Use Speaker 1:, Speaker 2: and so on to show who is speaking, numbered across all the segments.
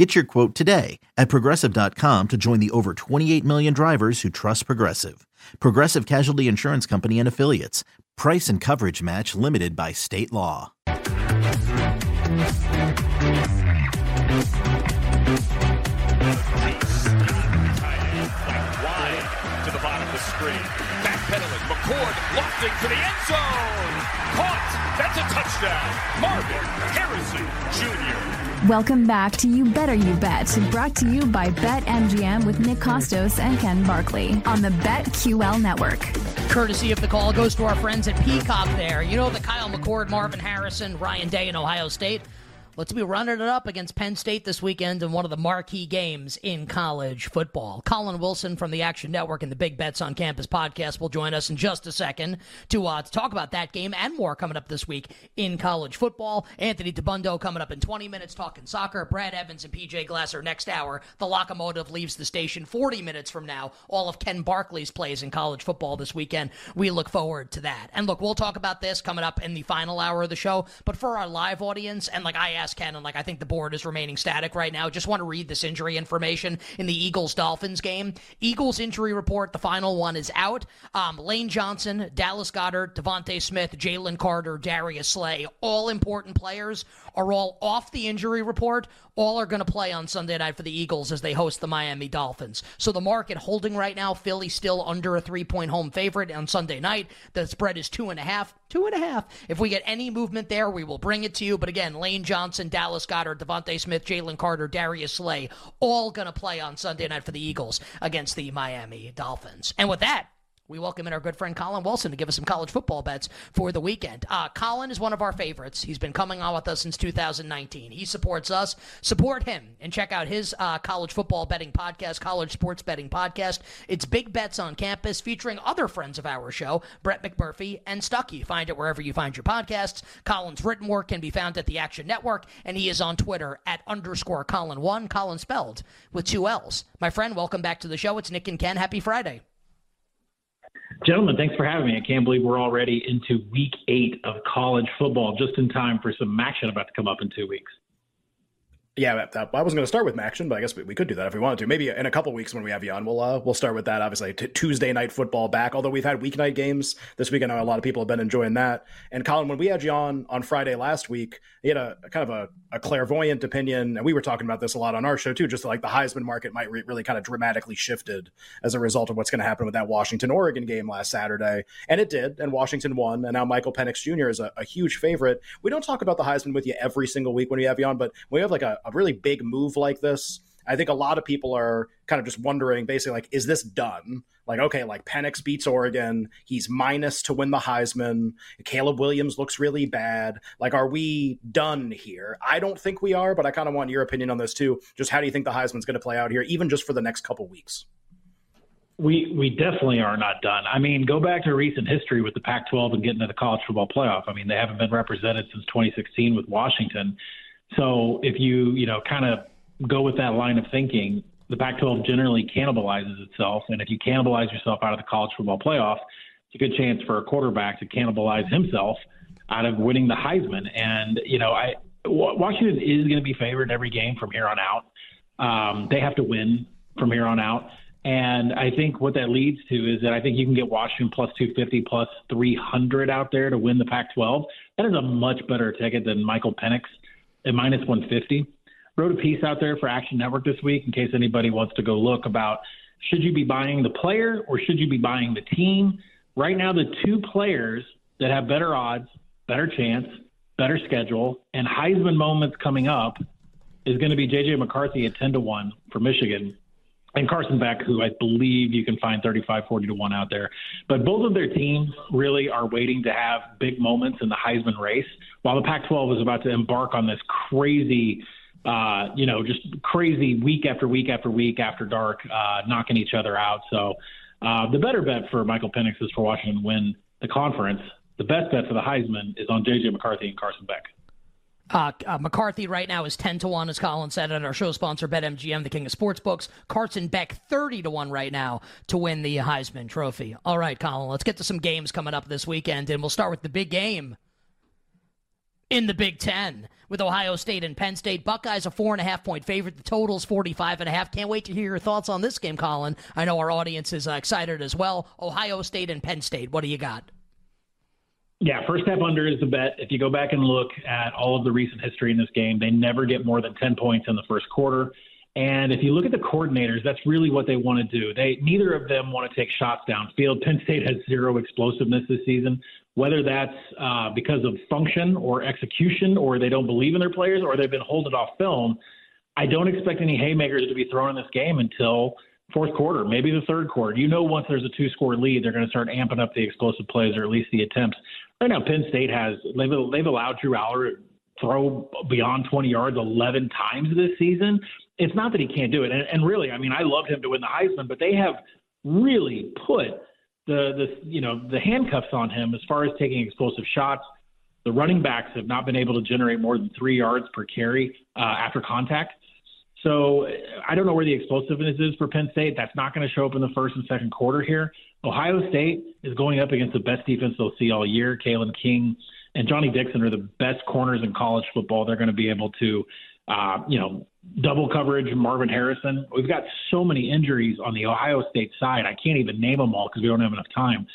Speaker 1: Get your quote today at progressive.com to join the over 28 million drivers who trust Progressive. Progressive Casualty Insurance Company and Affiliates. Price and coverage match limited by state law.
Speaker 2: Wide to the bottom of the screen. Backpedaling. McCord lofting to the end zone. Caught. That's a touchdown. Marvin Harrison Jr.
Speaker 3: Welcome back to You Better You Bet, brought to you by BetMGM with Nick Kostos and Ken Barkley on the BetQL network.
Speaker 4: Courtesy of the call goes to our friends at Peacock there. You know the Kyle McCord, Marvin Harrison, Ryan Day in Ohio State. Let's be running it up against Penn State this weekend in one of the marquee games in college football. Collin Wilson from the Action Network and the Big Bets on Campus podcast will join us in just a second to, uh, to talk about that game and more coming up this week in college football. Anthony Dabbundo coming up in 20 minutes talking soccer. Brad Evans and PJ Glasser next hour. The locomotive leaves the station 40 minutes from now. All of Ken Barkley's plays in college football this weekend. We look forward to that. And look, we'll talk about this coming up in the final hour of the show. But for our live audience, and like I asked Ken, and like I think the board is remaining static right now. Just want to read this injury information in the Eagles Dolphins game. Eagles injury report, the final one is out. Um, Lane Johnson, Dallas Goedert, DeVonta Smith, Jalen Carter, Darius Slay, all important players are all off the injury report. All are going to play on Sunday night for the Eagles as they host the Miami Dolphins. So the market holding right now, Philly still under a three point home favorite on Sunday night. The spread is two and a half. Two and a half. If we get any movement there, we will bring it to you. But again, Lane Johnson, Dallas Goedert, DeVonta Smith, Jalen Carter, Darius Slay, all going to play on Sunday night for the Eagles against the Miami Dolphins. And with that, we welcome in our good friend Collin Wilson to give us some college football bets for the weekend. Uh, Collin is one of our favorites. He's been coming on with us since 2019. He supports us. Support him and check out his uh, college football betting podcast, College Sports Betting Podcast. It's Big Bets on Campus featuring other friends of our show, Brett McMurphy and Stuckey. Find it wherever you find your podcasts. Collin's written work can be found at the Action Network, and he is on Twitter at underscore Collin1, Collin spelled with two L's. My friend, welcome back to the show. It's Nick and Ken. Happy Friday.
Speaker 5: Gentlemen, thanks for having me. I can't believe we're already into week eight of college football, just in time for some action about to come up in two weeks.
Speaker 6: Yeah, I wasn't going to start with action, but I guess we could do that if we wanted to. Maybe in a couple weeks when we have you on, we'll uh, we'll start with that. Obviously, T- Tuesday night football back. Although we've had weeknight games this week, I know a lot of people have been enjoying that. And Collin, when we had you on on Friday last week, you had a, a kind of a, a, clairvoyant opinion, and we were talking about this a lot on our show too. Just like the Heisman market might re- really kind of dramatically shifted as a result of what's going to happen with that Washington Oregon game last Saturday, and it did. And Washington won, and now Michael Penix Jr. is a, a huge favorite. We don't talk about the Heisman with you every single week when we have you on, but we have like a, a really big move like this, I think a lot of people are kind of just wondering basically like, is this done? Like, okay, like Penix beats Oregon. He's minus to win the Heisman. Caleb Williams looks really bad. Like, are we done here? I don't think we are, but I kind of want your opinion on this too. Just how do you think the Heisman's going to play out here, even just for the next couple weeks?
Speaker 5: We we definitely are not done. I mean, go back to recent history with the Pac-12 and getting to the college football playoff. I mean, they haven't been represented since 2016 with Washington. So if you you know kind of go with that line of thinking, the Pac 12 generally cannibalizes itself. And if you cannibalize yourself out of the college football playoff, it's a good chance for a quarterback to cannibalize himself out of winning the Heisman. And, you know, I Washington is going to be favored every game from here on out. Um, they have to win from here on out. And I think what that leads to is that I think you can get Washington plus 250, plus 300 out there to win the Pac 12. That is a much better ticket than Michael Penix at minus 150 wrote a piece out there for Action Network this week in case anybody wants to go look about should you be buying the player or should you be buying the team? Right now, the two players that have better odds, better chance, better schedule, and Heisman moments coming up is going to be JJ McCarthy at 10 to 1 for Michigan and Carson Beck, who I believe you can find 35, 40 to 1 out there. But both of their teams really are waiting to have big moments in the Heisman race, while the Pac 12 is about to embark on this crazy uh, you know, just crazy week after week after week after dark, uh, knocking each other out. So uh, the better bet for Michael Penix is for Washington to win the conference, the best bet for the Heisman is on J.J. McCarthy and Carson Beck.
Speaker 4: Uh, uh, McCarthy right now is 10 to 1, as Collin said, at our show sponsor, BetMGM, the king of sportsbooks. Carson Beck, 30 to 1 right now to win the Heisman Trophy. All right, Collin, let's get to some games coming up this weekend, and we'll start with the big game in the Big Ten with Ohio State and Penn State. Buckeyes a four and a half point favorite. The total's 45 and a half. Can't wait to hear your thoughts on this game, Collin. I know our audience is uh, excited as well. Ohio State and Penn State. What do you got?
Speaker 5: Yeah, first half under is the bet. If you go back and look at all of the recent history in this game, they never get more than 10 points in the first quarter. And if you look at the coordinators, that's really what they want to do. They neither of them want to take shots downfield. Penn State has zero explosiveness this season. Whether that's uh, because of function or execution, or they don't believe in their players, or they've been holding off film, I don't expect any haymakers to be thrown in this game until fourth quarter, maybe the third quarter. You know, once there's a two-score lead, they're going to start amping up the explosive plays, or at least the attempts. Right now, Penn State has they've, they've allowed Drew Allar throw beyond 20 yards 11 times this season. It's not that he can't do it, and, and really, I mean, I loved him to win the Heisman, but they have really put the the you know the handcuffs on him as far as taking explosive shots. The running backs have not been able to generate more than three yards per carry uh, after contact. So I don't know where the explosiveness is for Penn State. That's not going to show up in the first and second quarter here. Ohio State is going up against the best defense they'll see all year. Kalen King and Johnny Dixon are the best corners in college football. They're going to be able to, uh, you know, double coverage Marvin Harrison. We've got so many injuries on the Ohio State side. I can't even name them all because we don't have enough time.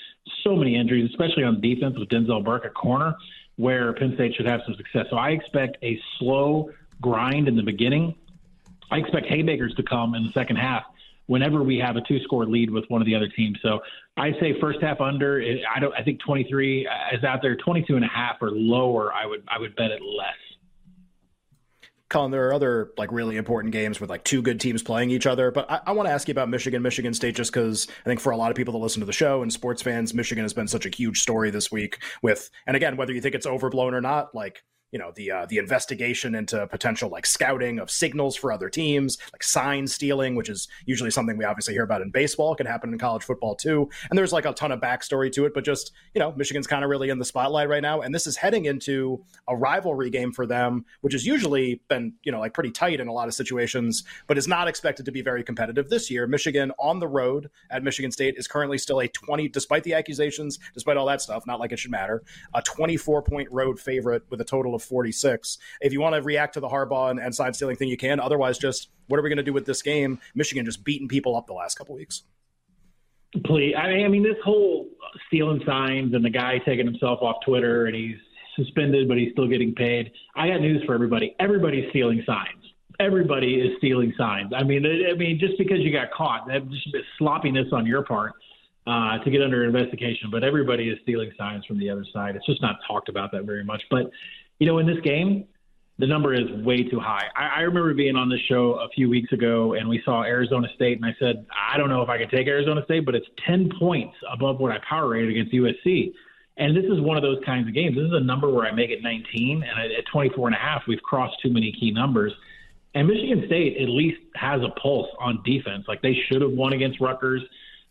Speaker 5: So many injuries, especially on defense with Denzel Burke at corner, where Penn State should have some success. So I expect a slow grind in the beginning. I expect haymakers to come in the second half whenever we have a two score lead with one of the other teams. So I say first half under. I don't. I think 23 is out there. 22 and a half or lower. I would. I would bet it less.
Speaker 6: Collin, there are other like really important games with like two good teams playing each other, but I, I want to ask you about Michigan, Michigan State, just because I think for a lot of people that listen to the show and sports fans, Michigan has been such a huge story this week. With and again, whether you think it's overblown or not, like you know the uh, the investigation into potential like scouting of signals for other teams, like sign stealing, which is usually something we obviously hear about in baseball. It can happen in college football too. And there's like a ton of backstory to it, but just you know, Michigan's kind of really in the spotlight right now, and this is heading into a rivalry game for them, which has usually been you know like pretty tight in a lot of situations, but is not expected to be very competitive this year. Michigan on the road at Michigan State is currently still a 20, despite the accusations, despite all that stuff, not like it should matter, a 24 point road favorite with a total of 46. If you want to react to the Harbaugh and, and sign stealing thing, you can. Otherwise, just what are we going to do with this game? Michigan just beating people up the last couple weeks.
Speaker 5: Please, I mean, I mean, this whole stealing signs and the guy taking himself off Twitter and he's suspended, but he's still getting paid. I got news for everybody. Everybody's stealing signs. Everybody is stealing signs. I mean, I mean, just because you got caught, that's just a sloppiness on your part uh, to get under investigation. But everybody is stealing signs from the other side. It's just not talked about that very much. But you know, in this game, the number is way too high. I, I remember being on this show a few weeks ago, and we saw Arizona State, and I said, I don't know if I can take Arizona State, but it's 10 points above what I power rated against USC. And this is one of those kinds of games. This is a number where I make it 19, and at 24 and a half, we've crossed too many key numbers. And Michigan State at least has a pulse on defense. Like they should have won against Rutgers.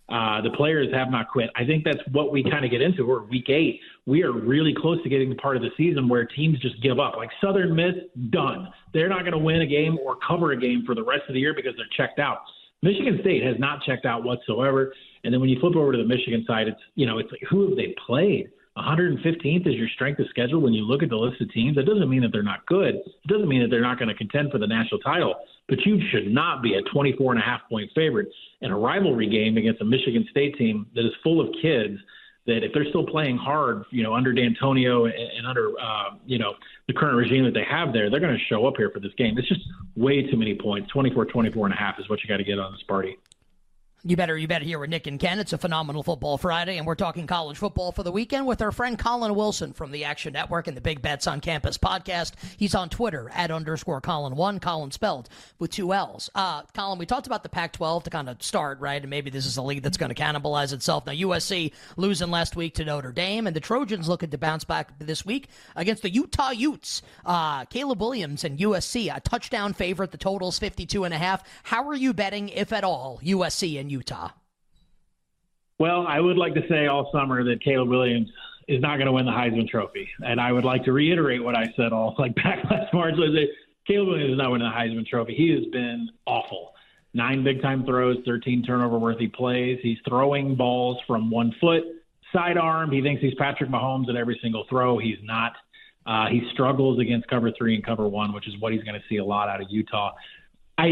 Speaker 5: Uh, the players have not quit. I think that's what we kind of get into. We're week eight. We are really close to getting the part of the season where teams just give up. Like Southern Miss, done. They're not going to win a game or cover a game for the rest of the year because they're checked out. Michigan State has not checked out whatsoever. And then when you flip over to the Michigan side, it's you know it's like who have they played? 115th is your strength of schedule when you look at the list of teams. That doesn't mean that they're not good. It doesn't mean that they're not going to contend for the national title. But you should not be a 24 and a half point favorite in a rivalry game against a Michigan State team that is full of kids that if they're still playing hard, you know, under Dantonio and, and under, uh, you know, the current regime that they have there, they're going to show up here for this game. It's just way too many points. 24, 24 and a half is what you got to get on this party.
Speaker 4: You better, you better hear with Nick and Ken. It's a phenomenal football Friday, and we're talking college football for the weekend with our friend Collin Wilson from the Action Network and the Big Bets on Campus podcast. He's on Twitter at underscore Collin one, Collin spelled with two L's. Uh, Collin, we talked about the Pac-12 to kind of start right, and maybe this is a league that's going to cannibalize itself. Now USC losing last week to Notre Dame, and the Trojans looking to bounce back this week against the Utah Utes. Uh, Caleb Williams and USC, a touchdown favorite. The total's 52 and a half. How are you betting, if at all, USC and Utah?
Speaker 5: Well, I would like to say all summer that Caleb Williams is not going to win the Heisman Trophy, and I would like to reiterate what I said all like back last March. Was that Caleb Williams is not winning the Heisman Trophy. He has been awful. Nine big time throws, 13 turnover worthy plays. He's throwing balls from one foot, sidearm. He thinks he's Patrick Mahomes at every single throw. He's not. Uh, he struggles against cover three and cover one, which is what he's going to see a lot out of Utah. I,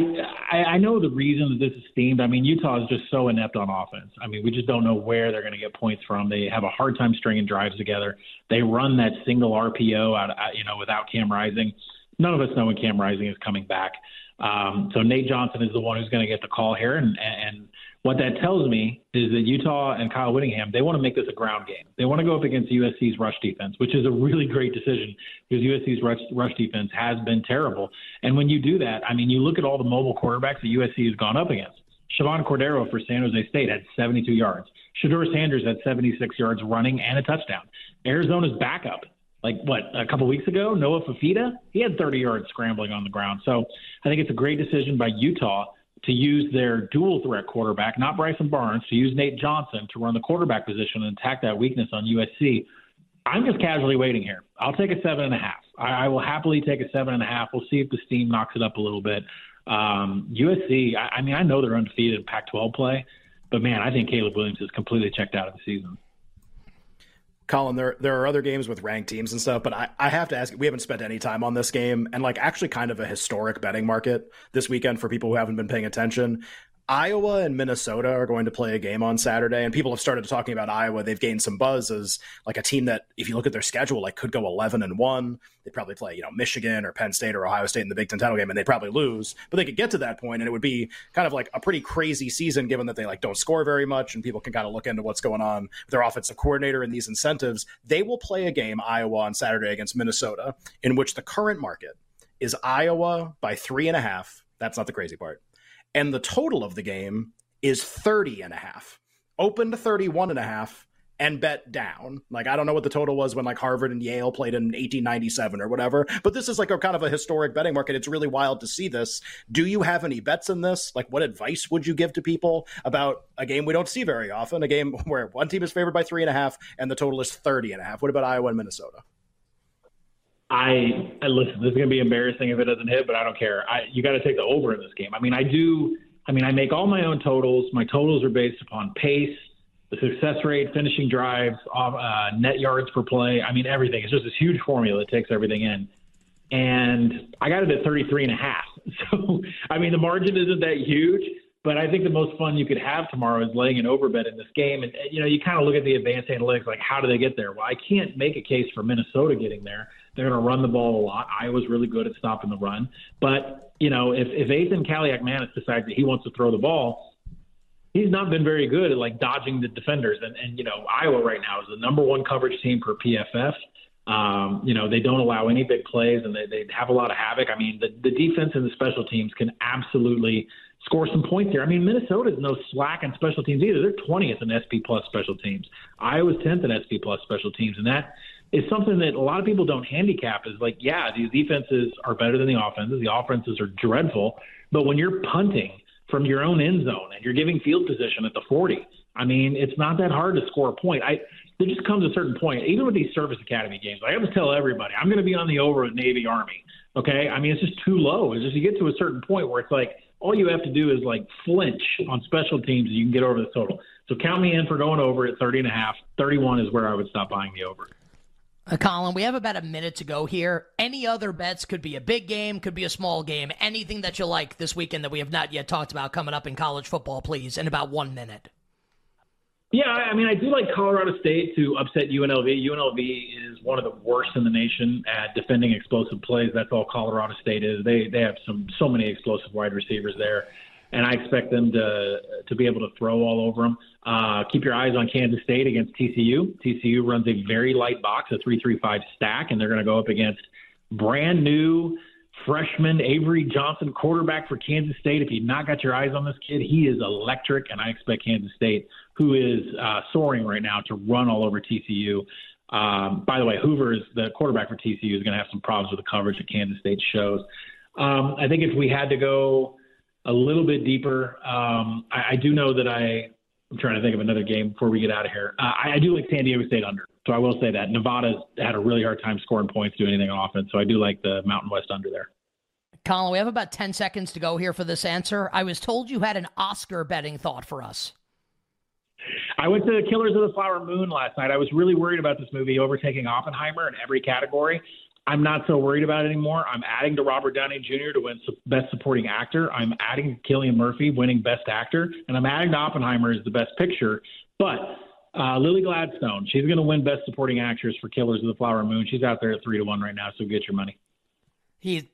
Speaker 5: I I know the reason that this is themed. I mean, Utah is just so inept on offense. I mean, we just don't know where they're going to get points from. They have a hard time stringing drives together. They run that single RPO out, you know, without Cam Rising. None of us know when Cam Rising is coming back. Um, so Nate Johnson is the one who's going to get the call here, and, and what that tells me is that Utah and Kyle Whittingham, they want to make this a ground game. They want to go up against USC's rush defense, which is a really great decision because USC's rush, rush defense has been terrible. And when you do that, I mean, you look at all the mobile quarterbacks that USC has gone up against. Chevan Cordeiro for San Jose State had 72 yards. Shedeur Sanders had 76 yards running and a touchdown. Arizona's backup, like what, a couple weeks ago, Noah Fifita, he had 30 yards scrambling on the ground. So I think it's a great decision by Utah to use their dual threat quarterback, not Bryson Barnes, to use Nate Johnson to run the quarterback position and attack that weakness on USC. I'm just casually waiting here. I'll take a seven and a half. I, I will happily take a seven and a half. We'll see if the steam knocks it up a little bit. Um, USC, I, I mean, I know they're undefeated in Pac-12 play, but man, I think Caleb Williams is completely checked out of the season.
Speaker 6: Collin, there there are other games with ranked teams and stuff, but I, I have to ask we haven't spent any time on this game and like actually kind of a historic betting market this weekend for people who haven't been paying attention. Iowa and Minnesota are going to play a game on Saturday, and people have started talking about Iowa. They've gained some buzz as like a team that, if you look at their schedule, like could go eleven and one. They'd probably play, you know, Michigan or Penn State or Ohio State in the Big Ten title game, and they'd probably lose. But they could get to that point, and it would be kind of like a pretty crazy season, given that they like don't score very much, and people can kind of look into what's going on with their offensive coordinator and these incentives. They will play a game Iowa on Saturday against Minnesota, in which the current market is Iowa by three and a half. That's not the crazy part and the total of the game is 30 and a half. Open to 31 and a half and bet down. Like I don't know what the total was when like Harvard and Yale played in 1897 or whatever, but this is like a kind of a historic betting market. It's really wild to see this. Do you have any bets in this? Like what advice would you give to people about a game we don't see very often, a game where one team is favored by three and a half and the total is 30 and a half? What about Iowa and Minnesota?
Speaker 5: I, I listen. This is going to be embarrassing if it doesn't hit, but I don't care. I, you got to take the over in this game. I mean, I do. I mean, I make all my own totals. My totals are based upon pace, the success rate, finishing drives, uh, net yards per play. I mean, everything. It's just this huge formula that takes everything in. And I got it at 33 and a half. So, I mean, the margin isn't that huge, but I think the most fun you could have tomorrow is laying an overbet in this game. And, you know, you kind of look at the advanced analytics, like, how do they get there? Well, I can't make a case for Minnesota getting there. They're going to run the ball a lot. Iowa's really good at stopping the run. But, you know, if, if Athan Kaliakmanis decides that he wants to throw the ball, he's not been very good at like dodging the defenders. And, and you know, Iowa right now is the number one coverage team per PFF. Um, you know, they don't allow any big plays and they, they have a lot of havoc. I mean, the, the defense and the special teams can absolutely score some points here. I mean, Minnesota is no slack in special teams either. They're 20th in SP plus special teams. Iowa's 10th in SP plus special teams. And that is something that a lot of people don't handicap is like, yeah, these defenses are better than the offenses. The offenses are dreadful. But when you're punting from your own end zone and you're giving field position at the 40, I mean, it's not that hard to score a point. I there just comes a certain point, even with these service academy games. I always tell everybody, I'm going to be on the over with Navy Army. Okay, I mean, it's just too low. It's just you get to a certain point where it's like all you have to do is like flinch on special teams, and you can get over the total. So count me in for going over at 30 and a half. 31 is where I would stop buying the over.
Speaker 4: Uh, Collin, we have about a minute to go here. Any other bets could be a big game, could be a small game. Anything that you like this weekend that we have not yet talked about coming up in college football, please, in about one minute.
Speaker 5: Yeah, I mean, I do like Colorado State to upset UNLV. UNLV is one of the worst in the nation at defending explosive plays. That's all Colorado State is. They they have some so many explosive wide receivers there and I expect them to to be able to throw all over them. Uh, keep your eyes on Kansas State against TCU. TCU runs a very light box, a three-three-five stack, and they're going to go up against brand new freshman Avery Johnson, quarterback for Kansas State. If you've not got your eyes on this kid, he is electric, and I expect Kansas State, who is uh, soaring right now, to run all over TCU. Um, by the way, Hoover is the quarterback for TCU is going to have some problems with the coverage that Kansas State shows. Um, I think if we had to go a little bit deeper. Um, I, I do know that I I'm trying to think of another game before we get out of here. Uh, I, I do like San Diego State under, so I will say that Nevada's had a really hard time scoring points, doing anything on offense. So I do like the Mountain West under there.
Speaker 4: Collin, we have about 10 seconds to go here for this answer. I was told you had an Oscar betting thought for us.
Speaker 5: I went to Killers of the Flower Moon last night. I was really worried about this movie overtaking Oppenheimer in every category. I'm not so worried about it anymore. I'm adding to Robert Downey Jr. to win Best Supporting Actor. I'm adding Cillian Murphy winning Best Actor, and I'm adding to Oppenheimer as the Best Picture. But uh, Lily Gladstone, she's going to win Best Supporting Actress for Killers of the Flower Moon. She's out there at three to one right now, so get your money.
Speaker 4: He,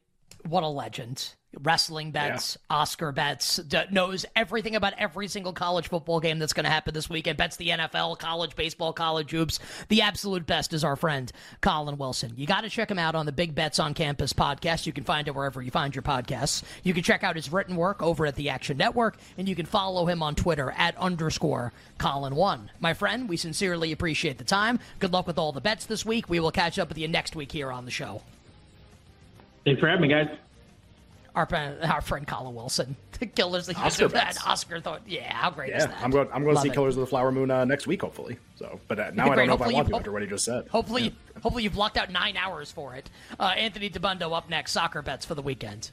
Speaker 4: what a legend wrestling bets, yeah. Oscar bets, d- knows everything about every single college football game that's going to happen this weekend, bets the NFL, college baseball, college hoops. The absolute best is our friend, Collin Wilson. You got to check him out on the Big Bets on Campus podcast. You can find it wherever you find your podcasts. You can check out his written work over at the Action Network, and you can follow him on Twitter at underscore Collin One. My friend, we sincerely appreciate the time. Good luck with all the bets this week. We will catch up with you next week here on the show.
Speaker 5: Thanks for having me, guys
Speaker 4: our friend, our friend Collin Wilson, the Killers. Oscar that Oscar thought, yeah, how great
Speaker 6: yeah,
Speaker 4: is that?
Speaker 6: I'm going. I'm going to see it. Killers of the Flower Moon uh, next week, hopefully. So, but uh, now I don't know if I want to after what he just said.
Speaker 4: Hopefully, yeah. hopefully you've blocked out nine hours for it. Uh, Anthony Dabbundo up next. Soccer bets for the weekend.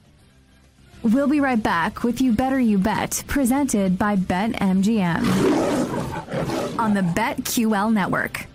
Speaker 3: We'll be right back with You Better You Bet, presented by BetMGM on the BetQL network.